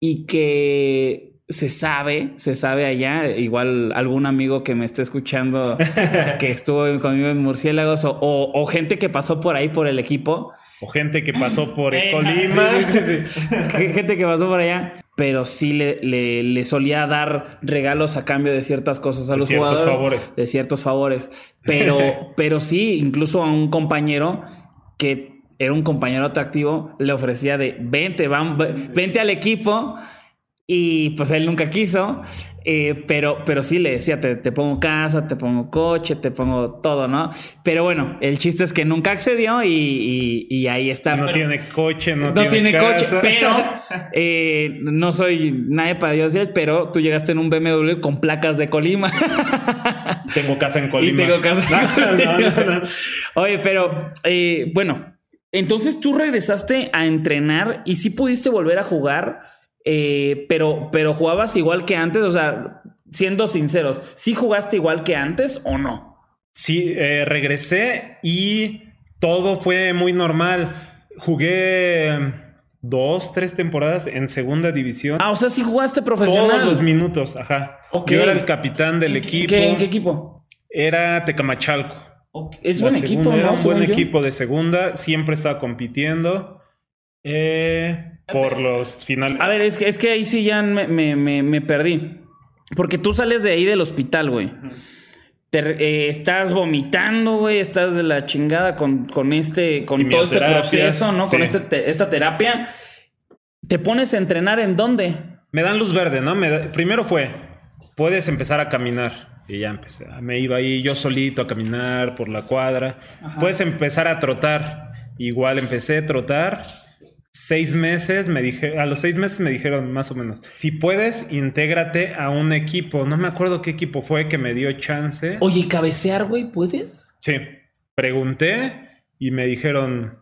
y que se sabe, se sabe allá, igual algún amigo que me esté escuchando que estuvo conmigo en Murciélagos o, o, o gente que pasó por ahí por el equipo. O gente que pasó por el Colima. Sí, sí, sí. gente que pasó por allá, pero sí le, le, le, solía dar regalos a cambio de ciertas cosas a De los ciertos jugadores. favores. De ciertos favores. Pero, pero sí, incluso a un compañero que era un compañero atractivo, le ofrecía de vente, vam- vente al equipo. Y pues él nunca quiso, eh, pero, pero sí le decía, te, te pongo casa, te pongo coche, te pongo todo, ¿no? Pero bueno, el chiste es que nunca accedió y, y- y ahí está. No Pero- tiene coche, no, no tiene, coche, casa. pero eh, no soy nadie para Dios, pero tú llegaste en un BMW con placas de Colima. Tengo casa en Colima. Y tengo casa en Colima. no, no. Oye, pero eh, bueno, entonces tú regresaste a entrenar y sí pudiste volver a jugar, eh, pero, pero jugabas igual que antes, o sea, siendo sinceros, ¿sí jugaste igual que antes o no? Sí, eh, regresé y todo fue muy normal. Jugué dos, tres temporadas en segunda división. Ah, o sea, sí jugaste profesional. Todos los minutos, ajá. Ok. Yo era el capitán del ¿En qué- equipo. qué- ¿En qué equipo? Era Tecamachalco. Es buen equipo, segunda ¿no? Era un buen yo. equipo de segunda. Siempre estaba compitiendo. eh, por los finales. A ver, es que, es que ahí sí ya me, me- me- me perdí. Porque tú sales de ahí del hospital, güey. Te eh, estás vomitando, güey. Estás de la chingada con, con este, con todo este proceso, ¿no? Con este te- esta terapia. ¿Te pones a entrenar en dónde? Me dan luz verde, ¿no? Me da- Primero fue, puedes empezar a caminar. Y ya empecé. Me iba ahí yo solito a caminar por la cuadra. Puedes empezar a trotar. Igual empecé a trotar. Seis meses, me dije, a los seis meses me dijeron más o menos, si puedes, intégrate a un equipo. No me acuerdo qué equipo fue que me dio chance. Oye, cabecear, güey, ¿puedes? Sí, pregunté y me dijeron,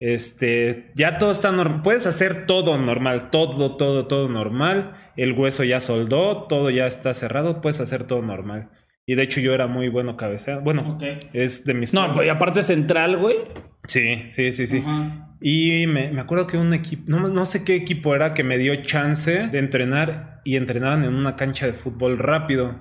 este, ya todo está normal, puedes hacer todo normal, todo, todo, todo normal, el hueso ya soldó, todo ya está cerrado, puedes hacer todo normal. Y de hecho yo era muy bueno cabeceando, bueno, es de mis... No, pues, y aparte central, güey. Sí, sí, sí, sí. Y me, me acuerdo que un equipo, no, no sé qué equipo era que me dio chance de entrenar y entrenaban en una cancha de fútbol rápido.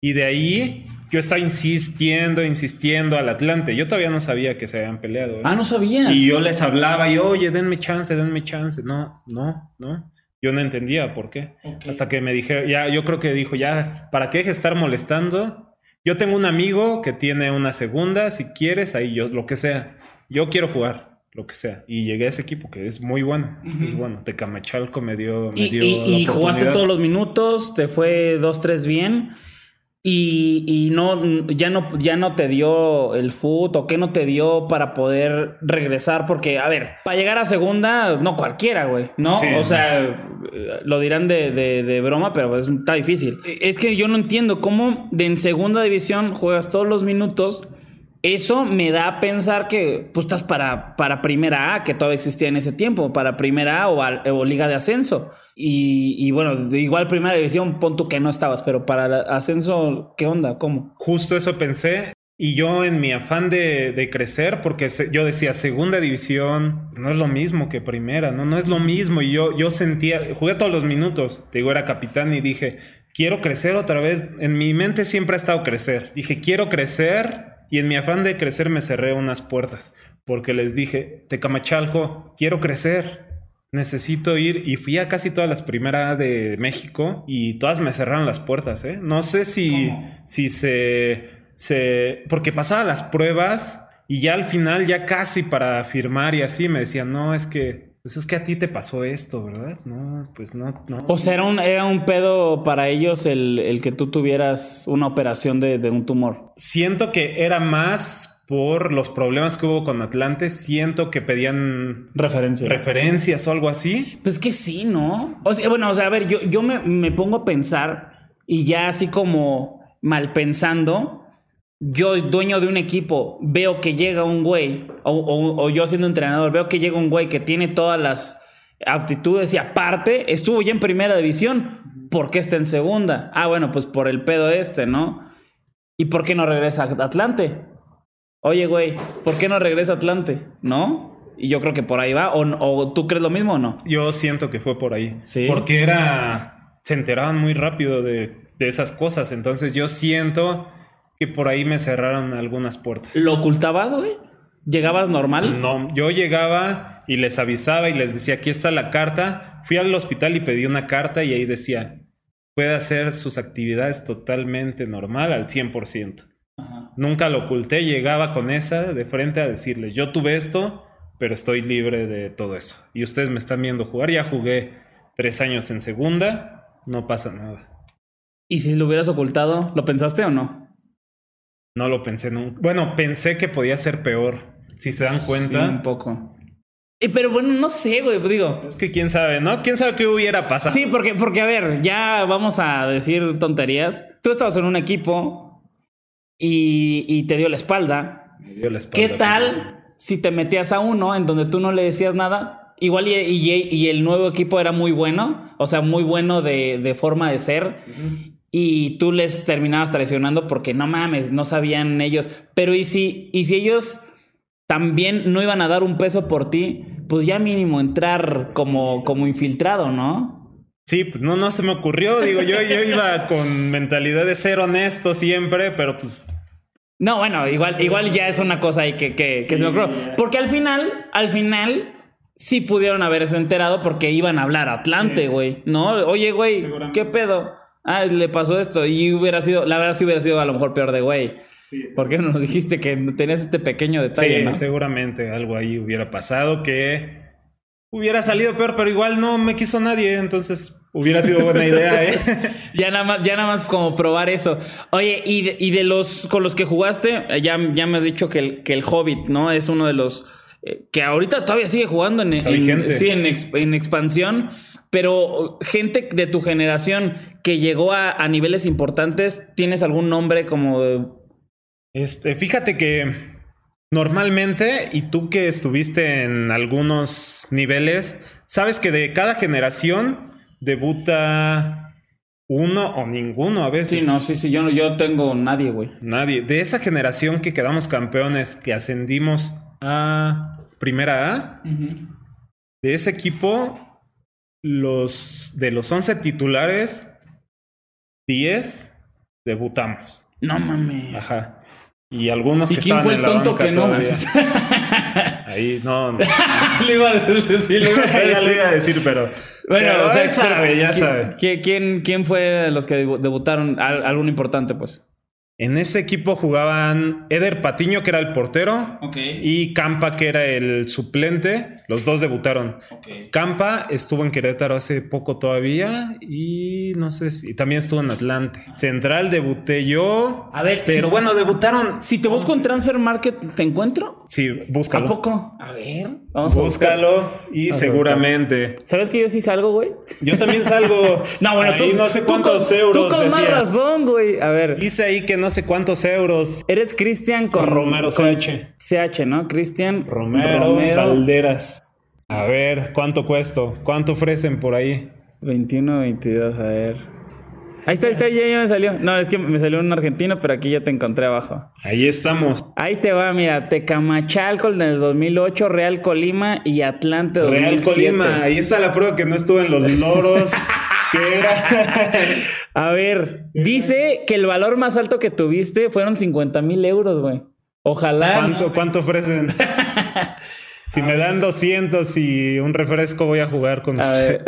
Y de ahí yo estaba insistiendo, insistiendo al Atlante. Yo todavía no sabía que se habían peleado. ¿eh? Ah, no sabías. Y yo les hablaba y, oye, denme chance, denme chance. No, no, no. Yo no entendía por qué. Hasta que me dijeron, ya, yo creo que dijo, ya, ¿para qué estar molestando? Yo tengo un amigo que tiene una segunda, si quieres, ahí yo, lo que sea. Yo quiero jugar, lo que sea. Y llegué a ese equipo que es muy bueno. Es bueno. Tecamachalco me dio. Me Y, dio y- la y jugaste todos los minutos, te fue 2-3 bien. Y, y no, ya no, ya no te dio el foot o qué no te dio para poder regresar. Porque, a ver, para llegar a segunda, no cualquiera, güey, ¿no? Sí. o sea, lo dirán de, de- de broma, pero pues, está difícil. Es que yo no entiendo cómo de en segunda división juegas todos los minutos. Eso me da a pensar que pues estás para, para primera A, que todavía existía en ese tiempo, para primera A o, liga de ascenso. Y, y bueno, igual primera división, pon tú que no estabas, pero para el ascenso, ¿qué onda? ¿Cómo? Justo eso pensé. Y yo en mi afán de, de crecer, porque yo decía, segunda división no es lo mismo que primera, ¿no? No es lo mismo. Y yo, yo sentía, jugué todos los minutos, te digo, era capitán y dije, quiero crecer otra vez. En mi mente siempre ha estado crecer. Dije, quiero crecer. Y en mi afán de crecer me cerré unas puertas, porque les dije, Tecamachalco, quiero crecer. Necesito ir y fui a casi todas las primeras de México y todas me cerraron las puertas, ¿eh? No sé si, si se, se... Porque pasaba las pruebas y ya al final, ya casi para firmar y así, me decían, no, es que... Pues es que a ti te pasó esto, ¿verdad? No, pues no, no. O sea, era un, era un pedo para ellos el, el que tú tuvieras una operación de, de un tumor. Siento que era más por los problemas que hubo con Atlante. Siento que pedían Referencia. referencias o algo así. Pues que sí, ¿no? O sea, bueno, o sea, a ver, yo, yo me, me pongo a pensar y ya así como mal pensando, yo, dueño de un equipo, veo que llega un güey, o, o- o yo siendo entrenador, veo que llega un güey que tiene todas las aptitudes y aparte estuvo ya en primera división, ¿por qué está en segunda? Ah, bueno, pues por el pedo este, ¿no? ¿Y por qué no regresa a Atlante? Oye, güey, ¿por qué no regresa a Atlante? ¿No? Y yo creo que por ahí va. ¿O, o tú crees lo mismo o no? Yo siento que fue por ahí. Sí. Porque era. se enteraban muy rápido de, de esas cosas. Entonces yo siento que por ahí me cerraron algunas puertas. ¿Lo ocultabas, güey? ¿Llegabas normal? No, yo llegaba y les avisaba y les decía, aquí está la carta. Fui al hospital y pedí una carta y ahí decía, puede hacer sus actividades totalmente normal al 100%. Ajá. Nunca lo oculté, llegaba con esa de frente a decirles, yo tuve esto, pero estoy libre de todo eso. Y ustedes me están viendo jugar, ya jugué tres años en segunda, no pasa nada. ¿Y si lo hubieras ocultado, lo pensaste o no? No lo pensé nunca. Bueno, pensé que podía ser peor. Si se dan Sí, cuenta. un poco. Eh, pero bueno, no sé, güey, pues digo. Es que quién sabe, ¿no? ¿Quién sabe qué hubiera pasado? Sí, porque, porque, a ver, ya vamos a decir tonterías. Tú estabas en un equipo y, y te dio la espalda. Me dio la espalda. ¿Qué tal si te metías a uno en donde tú no le decías nada? Igual y, y- y el nuevo equipo era muy bueno, o sea, muy bueno de, de forma de ser. Y tú les terminabas traicionando porque no mames, no sabían ellos. Pero ¿y si, y si ellos también no iban a dar un peso por ti? Pues ya mínimo entrar como, como infiltrado, ¿no? Sí, pues no, no se me ocurrió. Digo, yo, yo iba con mentalidad de ser honesto siempre, pero pues No, bueno, igual, igual ya es una cosa ahí que, que, que se me ocurrió. Porque al final, al final, sí pudieron haberse enterado porque iban a hablar Atlante, güey. ¿No? Oye, güey. ¿qué pedo? Ah, le pasó esto. Y hubiera sido, la verdad sí hubiera sido a lo mejor peor de güey. ¿Por qué no nos dijiste que tenías este pequeño detalle, sí, no? seguramente algo ahí hubiera pasado que hubiera salido peor, pero igual no me quiso nadie, entonces hubiera sido buena idea, ¿eh? Ya nada más, ya nada más como probar eso. Oye, y de, y de los con los que jugaste, eh, ya, ya me has dicho que el, que el Hobbit, ¿no? Es uno de los eh, que ahorita todavía sigue jugando en, en- sí, en, en expansión. Pero gente de tu generación que llegó a, a niveles importantes, ¿tienes algún nombre como de- Este, fíjate que normalmente, y tú que estuviste en algunos niveles, sabes que de cada generación debuta uno o ninguno a veces. Sí, no, sí, sí, yo, no- yo tengo nadie, güey. Nadie. De esa generación que quedamos campeones, que ascendimos a Primera A, de ese equipo, los de los 11 titulares, 10 debutamos. No mames. Ajá. Y algunos ¿Y que quién estaban fue en el la tonto banca que no? Ahí, no, no. le iba a decir, le iba a decir. iba a decir, pero. Bueno, pero o sea, sabe, ya ¿quién- sabe. ¿quién, quién, quién fue de los que debu- debutaron? Al- alguno importante, pues. En ese equipo jugaban Eder Patiño, que era el portero, Ok. y Campa, que era el suplente. Los dos debutaron. Campa estuvo en Querétaro hace poco todavía y no sé si también estuvo en Atlante. Central debuté yo. A ver, pero si- bueno, debutaron. Si te busco en Transfer Market, ¿te encuentro? Sí, ¿A búscalo. poco? A ver. Vamos a buscar. Búscalo y Vamos a seguramente. ¿Sabes que yo sí salgo, güey? Yo también salgo. No, bueno, ahí tú. no sé tú cuántos con- euros. Tú con más razón, güey. A ver. Dice ahí que no sé cuántos euros. Eres Cristian con. Romero con CH. CH, ¿no? Cristian Romero, Valderas. A ver, ¿cuánto cuesto? ¿Cuánto ofrecen por ahí? 21, 22, a ver. Ahí está, ahí está, ya, ya me salió. No, es que me salió un argentino, pero aquí ya te encontré abajo. Ahí estamos. Ahí te va, mira, Tecamachalco en el 2008, Real Colima y Atlante 2007. Real Colima. Ahí está la prueba que no estuvo en los loros. que era. A ver, dice que el valor más alto que tuviste fueron 50 mil euros, güey. Ojalá. ¿Cuánto, ¿Cuánto ofrecen? Si me dan 200 y un refresco, voy a jugar con A usted.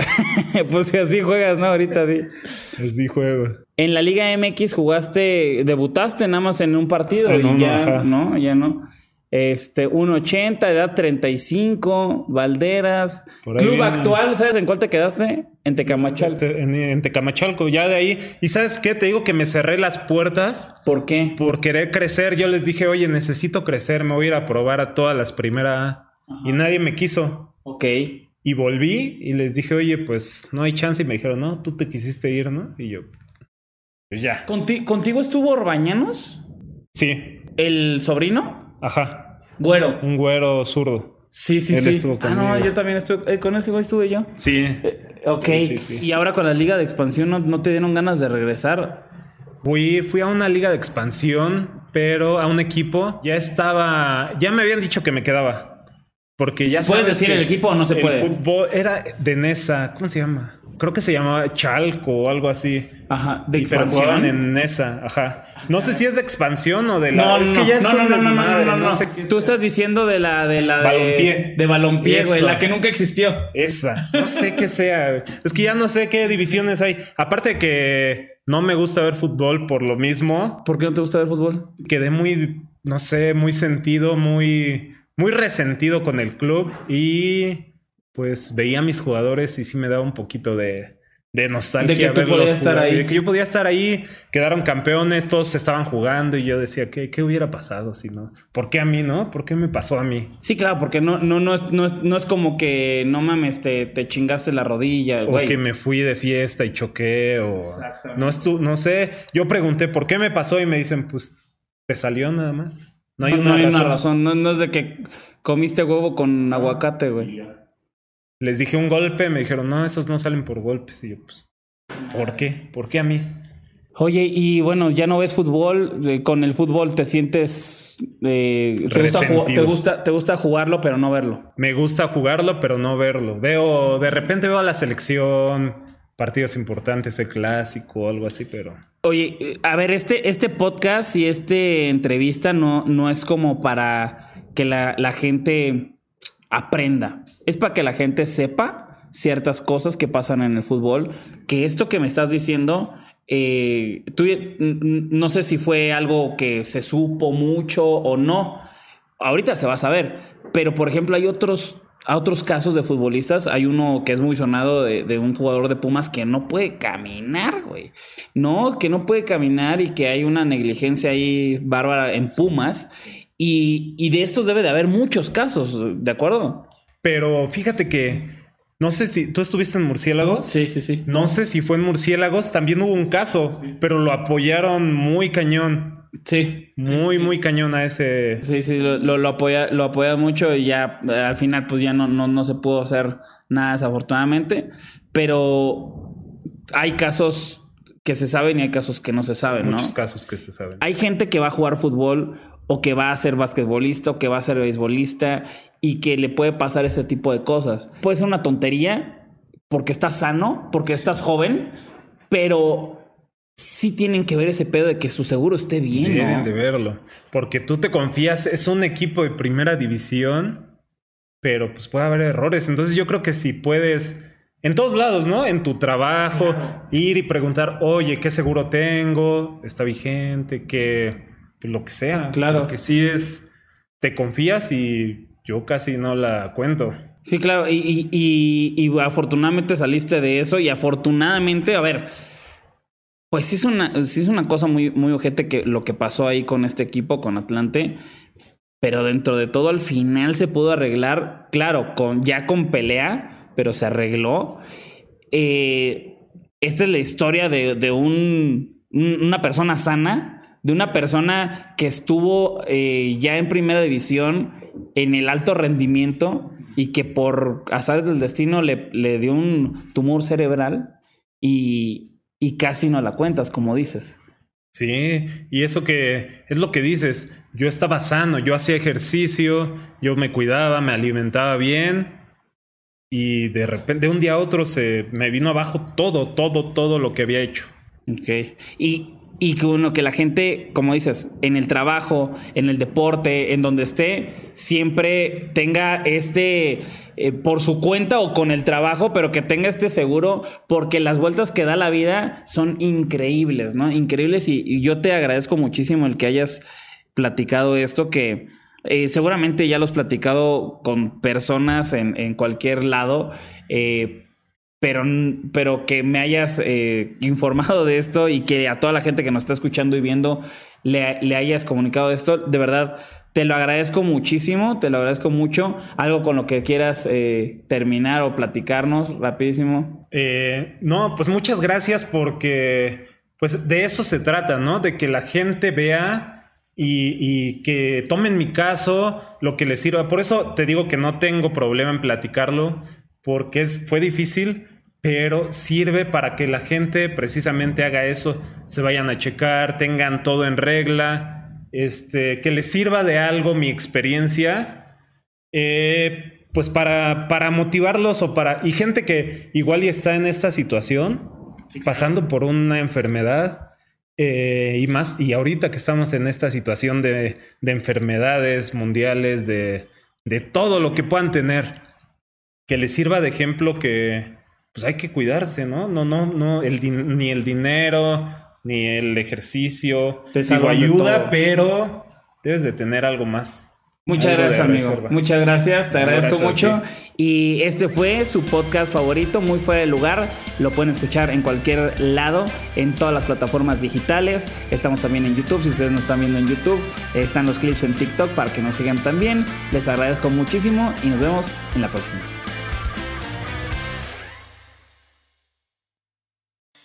ver, pues si así juegas, ¿no? Ahorita di. Así juego. En la Liga MX jugaste, debutaste nada más en un partido En y uno, ya, ajá. ¿no? Ya no. Este, 1.80, edad 35, Valderas. Club viene. actual, ¿sabes en cuál te quedaste? En Tecamachalco. En, en Tecamachalco, ya de ahí. ¿Y sabes qué? Te digo que me cerré las puertas ¿Por qué? por querer crecer. Yo les dije, oye, necesito crecer, me voy a ir a probar a todas las primera A. Y nadie me quiso. Ok. Y volví y les dije, oye, pues no hay chance. Y me dijeron, no, tú te quisiste ir, ¿no? Y yo, pues ya. ¿Conti- ¿Contigo estuvo Orbañanos? Sí, ¿El sobrino? ajá. Güero. Un güero zurdo. Sí, sí, Él sí. ah, no, yo también estuve. eh, con ese güey estuve yo. Sí. Ok. Sí, sí, sí. Y ahora con la Liga de Expansión, ¿no, no te dieron ganas de regresar? Fui, fui a una liga de expansión, pero a un equipo. Ya estaba. Ya me habían dicho que me quedaba. Porque ya ¿Puedes sabes decir que el equipo o no se puede? fútbol era de Nesa. ¿Cómo se llama? Creo que se llamaba Chalco o algo así. Ajá, de expansión. en esa, ajá. No sé si es de expansión o de la. No, es que ya es no, un no, no, no, no, Tú estás diciendo de la de la de Balompié. de balompié, güey, la que nunca existió. Esa, no sé qué sea. Es que ya no sé qué divisiones hay. Aparte de que no me gusta ver fútbol por lo mismo, ¿Por qué no te gusta ver fútbol? quedé muy, no sé, muy sentido, muy, muy resentido con el club y pues veía a mis jugadores y sí me daba un poquito de, de nostalgia. De que tú verlos podías estar jugar. ahí. De que yo podía estar ahí, quedaron campeones, todos estaban jugando y yo decía, ¿qué, qué hubiera pasado si no? ¿Por qué a mí, no? ¿Por qué me pasó a mí? Sí, claro, porque no, no, no, es, no, es, no es como que no mames, te, te chingaste la rodilla, O güey. que me fui de fiesta y choqué, o Exactamente. no estu no sé. Yo pregunté por qué me pasó y me dicen, pues te salió nada más. No hay, No, una, no hay razón. una razón. No, no es de que comiste huevo con aguacate, güey. Les dije un golpe, me dijeron, no, esos no salen por golpes. Y yo, pues, ¿por qué? ¿Por qué a mí? Oye, y bueno, ya no ves fútbol. eh, con el fútbol te sientes. eh, te, gusta te, gusta, te gusta jugarlo, pero no verlo. Me gusta jugarlo, pero no verlo. Veo, de repente veo a la selección, partidos importantes, el clásico o algo así, pero Oye, eh, a ver, este, este podcast y este entrevista no, no es como para que la, la gente aprenda. Es para que la gente sepa ciertas cosas que pasan en el fútbol. Que esto que me estás diciendo, eh, no sé si fue algo que se supo mucho o no. Ahorita se va a saber. Pero, por ejemplo, hay otros, otros casos de futbolistas. Hay uno que es muy sonado de, de un jugador de Pumas que no puede caminar, güey. No, que no puede caminar y que hay una negligencia ahí bárbara en Pumas. Y, y de estos debe de haber muchos casos, ¿de acuerdo? Pero fíjate que no sé si tú estuviste en Murciélagos. Sí, sí, sí. No sé si fue en Murciélagos, también hubo un caso, pero lo apoyaron muy cañón. Sí. Muy, muy cañón a ese. Sí, sí, lo, lo, lo apoya, lo apoya mucho y ya eh, al final pues ya no, no, no se pudo hacer nada desafortunadamente, pero hay casos que se saben y hay casos que no se saben, ¿no? Muchos casos que se saben. Hay gente que va a jugar fútbol o que va a ser basquetbolista o que va a ser beisbolista y que le puede pasar este tipo de cosas. Puede ser una tontería porque estás sano, porque estás joven, pero sí tienen que ver ese pedo de que su seguro esté bien, ¿no? Deben de verlo. Porque tú te confías, es un equipo de primera división, pero pues puede haber errores. Entonces yo creo que si puedes, en todos lados, ¿no? En tu trabajo, ir y preguntar, oye, ¿qué seguro tengo? ¿Está vigente? ¿Qué? Pues lo que sea. Claro. Porque sí es, te confías y yo casi no la cuento. Sí, claro, y, y- y- y afortunadamente saliste de eso y afortunadamente, a ver, pues sí es una, sí es una cosa muy, muy ojete que lo que pasó ahí con este equipo, con Atlante, pero dentro de todo al final se pudo arreglar, claro, con, ya con pelea, pero se arregló. Eh, esta es la historia de, de un- una persona sana, de una persona que estuvo eh, ya en primera división, en el alto rendimiento, y que por azares del destino le, le dio un tumor cerebral y, y casi no la cuentas, como dices. Sí, y eso que es lo que dices, yo estaba sano, yo hacía ejercicio, yo me cuidaba, me alimentaba bien y de repente de un día a otro se me vino abajo todo, todo, todo lo que había hecho. Ok. Y, y que uno, que la gente, como dices, en el trabajo, en el deporte, en donde esté, siempre tenga este eh, por su cuenta o con el trabajo, pero que tenga este seguro, porque las vueltas que da la vida son increíbles, ¿no? Increíbles. Y, yo te agradezco muchísimo el que hayas platicado esto, que eh, seguramente ya lo has platicado con personas en, en cualquier lado. eh, pero, pero que me hayas eh, informado de esto y que a toda la gente que nos está escuchando y viendo le, le hayas comunicado esto, de verdad te lo agradezco muchísimo, te lo agradezco mucho. Algo con lo que quieras eh, terminar o platicarnos rapidísimo. Eh, no, pues muchas gracias porque pues de eso se trata, ¿no? De que la gente vea y, y que tomen mi caso, lo que les sirva. Por eso te digo que no tengo problema en platicarlo, porque fue difícil, pero sirve para que la gente precisamente haga eso, se vayan a checar, tengan todo en regla, este, que les sirva de algo mi experiencia. Eh, pues para, para motivarlos o para... Y gente que igual y está en esta situación, pasando por una enfermedad. eh, y más, y ahorita que estamos en esta situación de, de enfermedades mundiales, de, de todo lo que puedan tener, que les sirva de ejemplo que pues hay que cuidarse, ¿no? No, no, no, el ni el dinero, ni el ejercicio, Te digo, ayuda, pero debes de tener algo más. Muchas Algo gracias, amigo. reserva. Muchas gracias, te agradezco gracias mucho. Y este fue su podcast favorito, muy fuera de lugar. Lo pueden escuchar en cualquier lado, en todas las plataformas digitales. Estamos también en YouTube. Si ustedes nos están viendo en YouTube, están los clips en TikTok para que nos sigan también. Les agradezco muchísimo y nos vemos en la próxima.